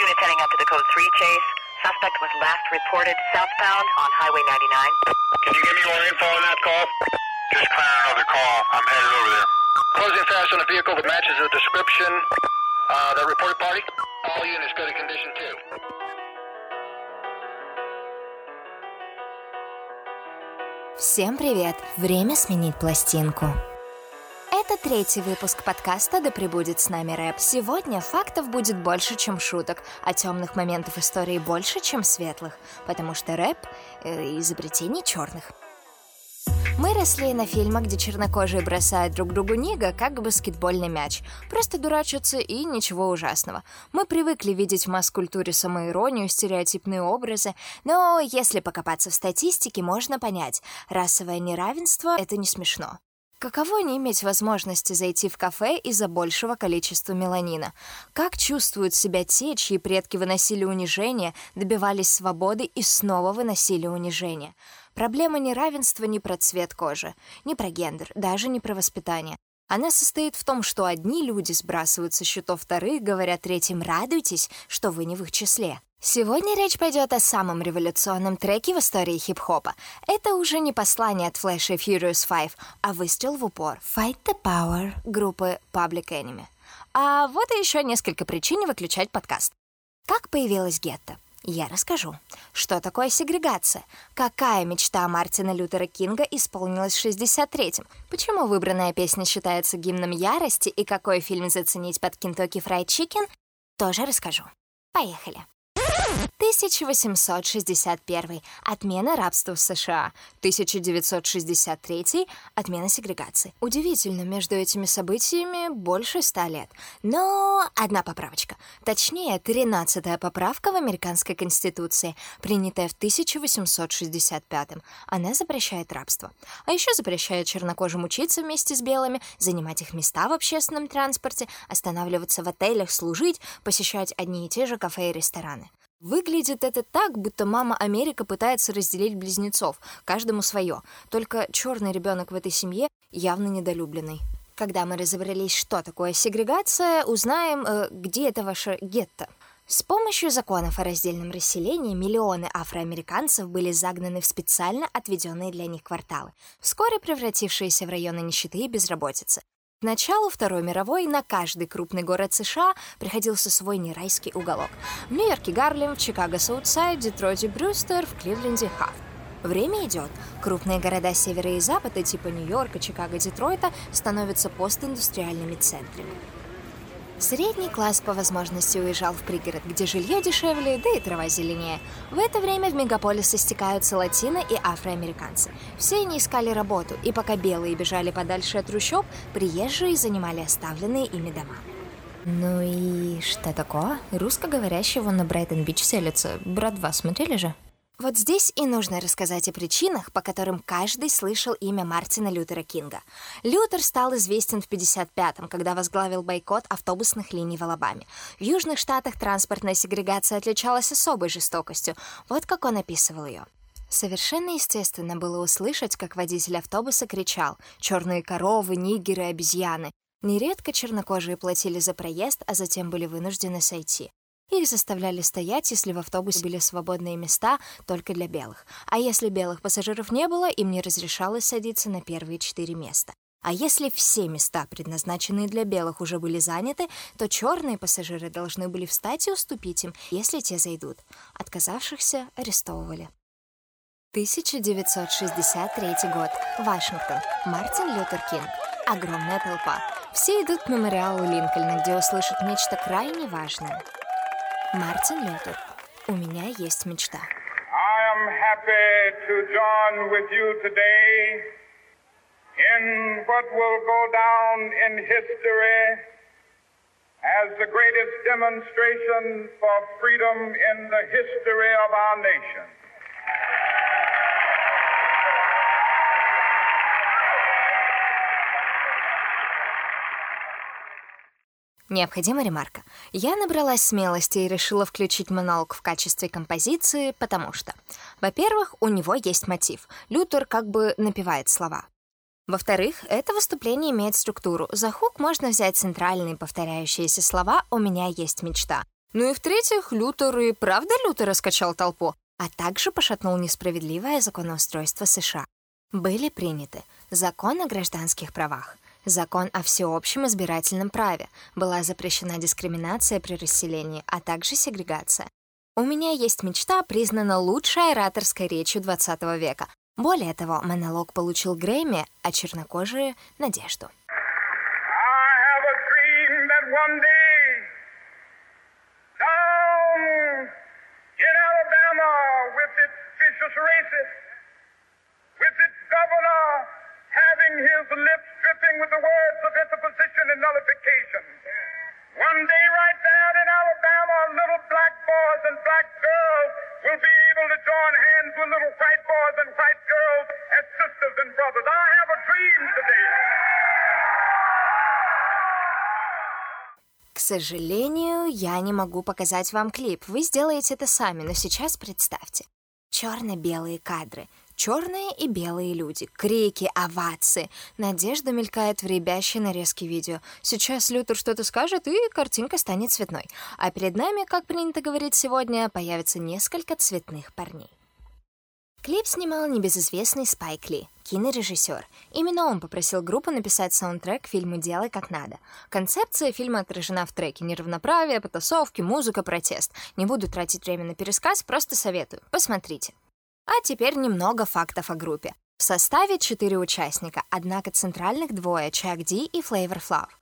Units heading up to the code 3 chase. Suspect was last reported southbound on Highway 99. Can you give me more info on that call? Just clearing another call. I'm headed over there. Closing fast on a vehicle that matches the description. Uh, that reported party? All units good in condition too. Всем привет! Время сменить пластинку. Это третий выпуск подкаста «Да пребудет с нами рэп». Сегодня фактов будет больше, чем шуток, а темных моментов истории больше, чем светлых, потому что рэп э, — изобретение черных. Мы росли на фильмах, где чернокожие бросают друг другу нига, как баскетбольный мяч. Просто дурачатся и ничего ужасного. Мы привыкли видеть в масс-культуре самоиронию, стереотипные образы, но если покопаться в статистике, можно понять, расовое неравенство — это не смешно. Каково не иметь возможности зайти в кафе из-за большего количества меланина? Как чувствуют себя те, чьи предки выносили унижение, добивались свободы и снова выносили унижение? Проблема неравенства не про цвет кожи, не про гендер, даже не про воспитание. Она состоит в том, что одни люди сбрасывают со счетов вторых, говоря третьим «радуйтесь, что вы не в их числе». Сегодня речь пойдет о самом революционном треке в истории хип-хопа. Это уже не послание от Flash и Furious 5, а выстрел в упор. Fight the Power группы Public Enemy. А вот и еще несколько причин выключать подкаст. Как появилась гетто? Я расскажу, что такое сегрегация, какая мечта Мартина Лютера Кинга исполнилась в 63-м, почему выбранная песня считается гимном ярости и какой фильм заценить под Kentucky Fried Chicken, тоже расскажу. Поехали. 1861. Отмена рабства в США. 1963. Отмена сегрегации. Удивительно, между этими событиями больше ста лет. Но одна поправочка. Точнее, 13-я поправка в Американской Конституции, принятая в 1865. Она запрещает рабство. А еще запрещает чернокожим учиться вместе с белыми, занимать их места в общественном транспорте, останавливаться в отелях, служить, посещать одни и те же кафе и рестораны. Выглядит это так, будто мама Америка пытается разделить близнецов, каждому свое. Только черный ребенок в этой семье явно недолюбленный. Когда мы разобрались, что такое сегрегация, узнаем, э, где это ваше гетто. С помощью законов о раздельном расселении миллионы афроамериканцев были загнаны в специально отведенные для них кварталы, вскоре превратившиеся в районы нищеты и безработицы. Началу Второй мировой на каждый крупный город США приходился свой нерайский уголок. В Нью-Йорке Гарлем, в Чикаго Саутсайд, Детройте Брюстер, в Кливленде Хафф. Время идет. Крупные города севера и запада, типа Нью-Йорка, Чикаго, Детройта, становятся постиндустриальными центрами. Средний класс по возможности уезжал в пригород, где жилье дешевле, да и трава зеленее. В это время в мегаполисы стекаются латино и афроамериканцы. Все они искали работу, и пока белые бежали подальше от трущоб, приезжие занимали оставленные ими дома. Ну и что такое? Русскоговорящего на Брайтон-Бич селится. Брат 2 смотрели же? Вот здесь и нужно рассказать о причинах, по которым каждый слышал имя Мартина Лютера Кинга. Лютер стал известен в 55-м, когда возглавил бойкот автобусных линий в Алабаме. В Южных Штатах транспортная сегрегация отличалась особой жестокостью. Вот как он описывал ее. Совершенно естественно было услышать, как водитель автобуса кричал «Черные коровы, нигеры, обезьяны». Нередко чернокожие платили за проезд, а затем были вынуждены сойти. Их заставляли стоять, если в автобусе были свободные места только для белых. А если белых пассажиров не было, им не разрешалось садиться на первые четыре места. А если все места, предназначенные для белых, уже были заняты, то черные пассажиры должны были встать и уступить им, если те зайдут. Отказавшихся арестовывали. 1963 год. Вашингтон. Мартин Лютер Кинг. Огромная толпа. Все идут к мемориалу Линкольна, где услышат нечто крайне важное. Мартин Лютер. У меня есть мечта. I am happy to join with you today in what will go down in history as the greatest demonstration for freedom in the history of our nation. Необходима ремарка. Я набралась смелости и решила включить монолог в качестве композиции, потому что, во-первых, у него есть мотив. Лютер как бы напевает слова. Во-вторых, это выступление имеет структуру. За хук можно взять центральные повторяющиеся слова «У меня есть мечта». Ну и в-третьих, Лютер и правда Лютер раскачал толпу, а также пошатнул несправедливое законоустройство США. Были приняты закон о гражданских правах, закон о всеобщем избирательном праве, была запрещена дискриминация при расселении, а также сегрегация. У меня есть мечта, признана лучшей ораторской речью 20 века. Более того, монолог получил Грэмми, а чернокожие — надежду. with сожалению, я не могу показать вам клип. Вы сделаете это сами, но сейчас представьте. Черно-белые кадры, Черные и белые люди, крики, овации. Надежда мелькает в ребящей нарезке видео. Сейчас Лютер что-то скажет, и картинка станет цветной. А перед нами, как принято говорить сегодня, появится несколько цветных парней. Клип снимал небезызвестный Спайк Ли, кинорежиссер. Именно он попросил группу написать саундтрек к фильму «Делай как надо». Концепция фильма отражена в треке «Неравноправие», «Потасовки», «Музыка», «Протест». Не буду тратить время на пересказ, просто советую. Посмотрите. А теперь немного фактов о группе. В составе четыре участника, однако центральных двое — Чак Ди и Флейвор Флав.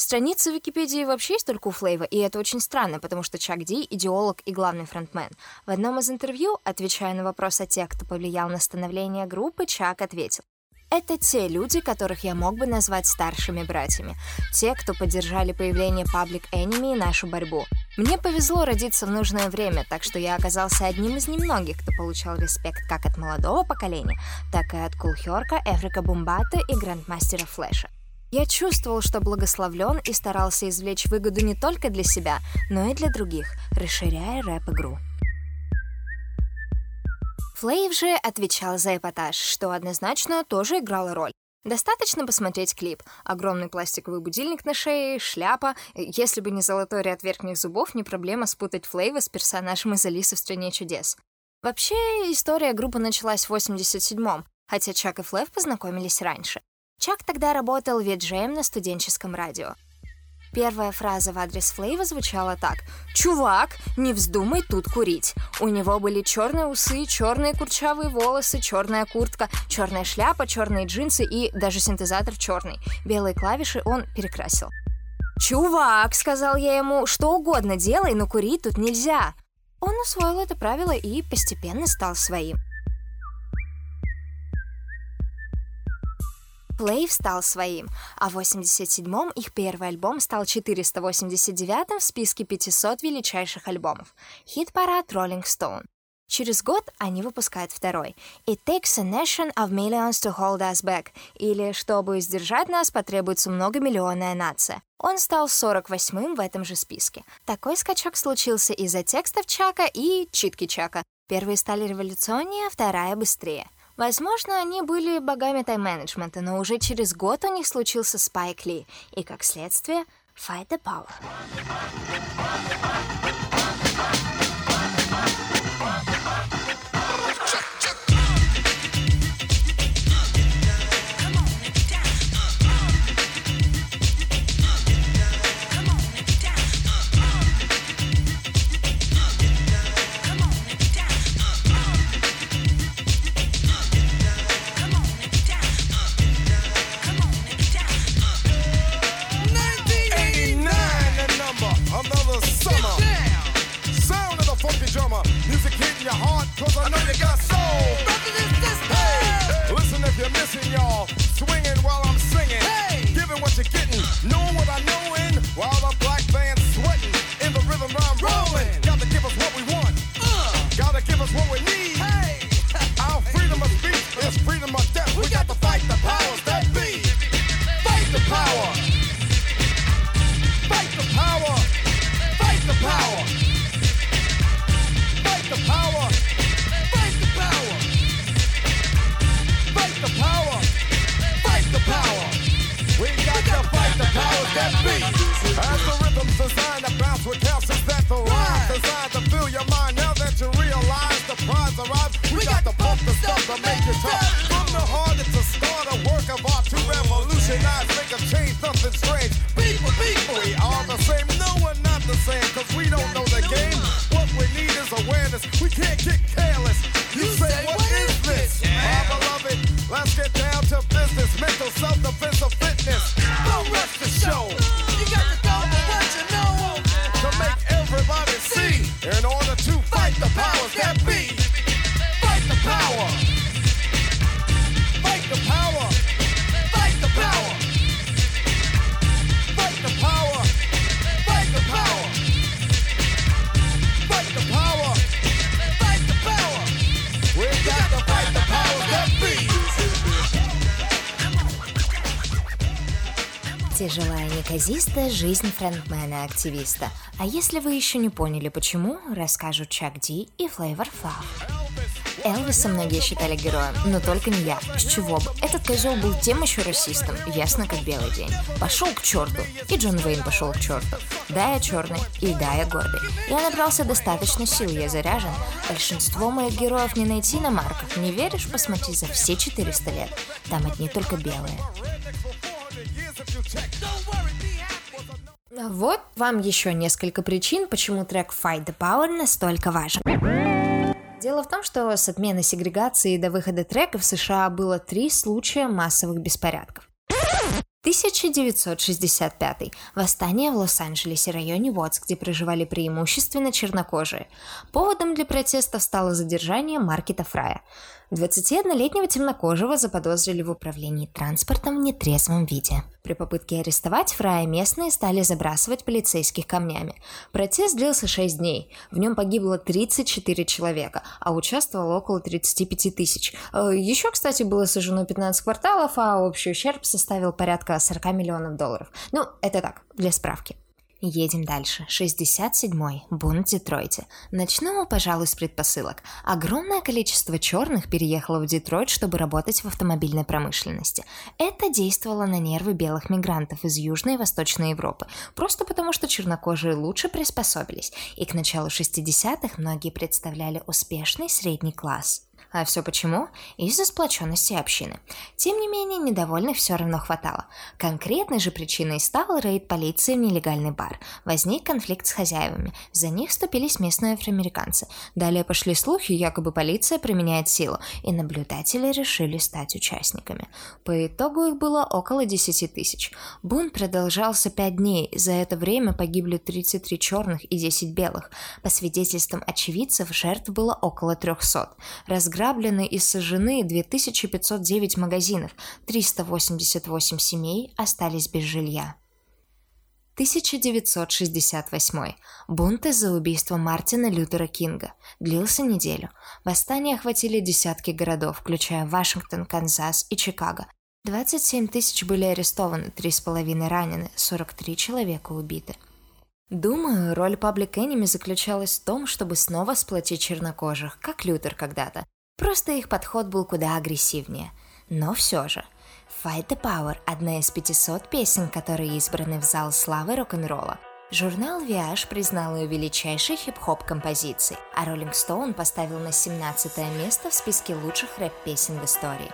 Страница Википедии вообще есть только у Флейва, и это очень странно, потому что Чак Ди — идеолог и главный фронтмен. В одном из интервью, отвечая на вопрос о тех, кто повлиял на становление группы, Чак ответил, это те люди, которых я мог бы назвать старшими братьями. Те, кто поддержали появление Public Enemy и нашу борьбу. Мне повезло родиться в нужное время, так что я оказался одним из немногих, кто получал респект как от молодого поколения, так и от Кулхерка, Эврика Бумбата и Грандмастера Флэша. Я чувствовал, что благословлен и старался извлечь выгоду не только для себя, но и для других, расширяя рэп-игру. Флейв же отвечал за эпатаж, что однозначно тоже играло роль. Достаточно посмотреть клип. Огромный пластиковый будильник на шее, шляпа. Если бы не золотой ряд верхних зубов, не проблема спутать Флейва с персонажем из Алисы в «Стране чудес». Вообще, история группы началась в 87-м, хотя Чак и Флэв познакомились раньше. Чак тогда работал веджеем на студенческом радио. Первая фраза в адрес Флейва звучала так. «Чувак, не вздумай тут курить». У него были черные усы, черные курчавые волосы, черная куртка, черная шляпа, черные джинсы и даже синтезатор черный. Белые клавиши он перекрасил. «Чувак», — сказал я ему, — «что угодно делай, но курить тут нельзя». Он усвоил это правило и постепенно стал своим. Плейв стал своим, а в 87-м их первый альбом стал 489-м в списке 500 величайших альбомов. Хит-парад Rolling Stone. Через год они выпускают второй «It takes a nation of millions to hold us back» или «Чтобы сдержать нас, потребуется многомиллионная нация». Он стал 48-м в этом же списке. Такой скачок случился из-за текстов Чака и читки Чака. Первые стали революционнее, а вторая — быстрее — Возможно, они были богами тайм-менеджмента, но уже через год у них случился Спайк Ли, и, как следствие, Fight the Power. start a work of art to revolutionize, make a change, strange. People, people, we the same. No, not the we don't know the game. What we need is awareness. We can't kick Тяжелая и неказистая жизнь фронтмена-активиста. А если вы еще не поняли почему, расскажут Чак Ди и Флейвор Флав. Элвиса многие считали героем, но только не я. С чего бы? Этот козел был тем еще расистом, ясно как белый день. Пошел к черту. И Джон Вейн пошел к черту. Да, я черный, и да, я гордый. Я набрался достаточно сил, я заряжен. Большинство моих героев не найти на марках. Не веришь? Посмотри за все 400 лет. Там одни только белые. Вот вам еще несколько причин, почему трек Fight the Power настолько важен. Дело в том, что с отмены сегрегации до выхода трека в США было три случая массовых беспорядков. 1965. Восстание в Лос-Анджелесе, районе Уотс, где проживали преимущественно чернокожие. Поводом для протестов стало задержание Маркета Фрая. 21-летнего темнокожего заподозрили в управлении транспортом в нетрезвом виде. При попытке арестовать Фрая местные стали забрасывать полицейских камнями. Протест длился 6 дней. В нем погибло 34 человека, а участвовало около 35 тысяч. Э, Еще, кстати, было сожжено 15 кварталов, а общий ущерб составил порядка 40 миллионов долларов. Ну, это так, для справки. Едем дальше. 67-й. Бунт в Детройте. Начну, пожалуй, с предпосылок. Огромное количество черных переехало в Детройт, чтобы работать в автомобильной промышленности. Это действовало на нервы белых мигрантов из Южной и Восточной Европы, просто потому что чернокожие лучше приспособились, и к началу 60-х многие представляли успешный средний класс. А все почему? Из-за сплоченности общины. Тем не менее, недовольных все равно хватало. Конкретной же причиной стал рейд полиции в нелегальный бар. Возник конфликт с хозяевами. За них вступились местные афроамериканцы. Далее пошли слухи, якобы полиция применяет силу, и наблюдатели решили стать участниками. По итогу их было около 10 тысяч. Бунт продолжался 5 дней. За это время погибли 33 черных и 10 белых. По свидетельствам очевидцев, жертв было около 300. Разграблены и сожжены 2509 магазинов, 388 семей остались без жилья. 1968. Бунт из-за убийства Мартина Лютера Кинга. Длился неделю. Восстания охватили десятки городов, включая Вашингтон, Канзас и Чикаго. 27 тысяч были арестованы, 3,5 ранены, 43 человека убиты. Думаю, роль Public Enemy заключалась в том, чтобы снова сплотить чернокожих, как Лютер когда-то. Просто их подход был куда агрессивнее. Но все же. Fight the Power – одна из 500 песен, которые избраны в зал славы рок-н-ролла. Журнал Viage признал ее величайшей хип-хоп композицией, а Rolling Stone поставил на 17 место в списке лучших рэп-песен в истории.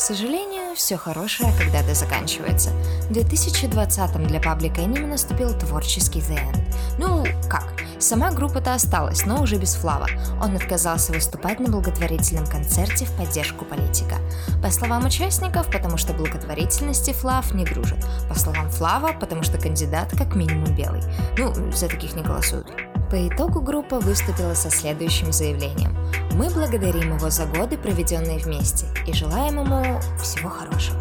Сожалению, все хорошее когда-то заканчивается. В 2020 для Public Enemy наступил творческий The End. Ну, как? Сама группа-то осталась, но уже без Флава. Он отказался выступать на благотворительном концерте в поддержку политика. По словам участников, потому что благотворительности Флав не дружит. По словам Флава, потому что кандидат как минимум белый. Ну, за таких не голосуют. По итогу группа выступила со следующим заявлением. Мы благодарим его за годы, проведенные вместе, и желаем ему всего хорошего.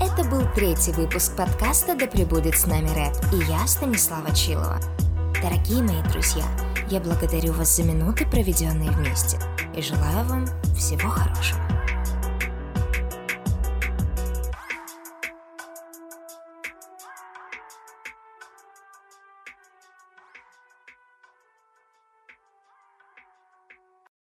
Это был третий выпуск подкаста «Да пребудет с нами рэп» и я, Станислава Чилова. Дорогие мои друзья, я благодарю вас за минуты, проведенные вместе, и желаю вам всего хорошего.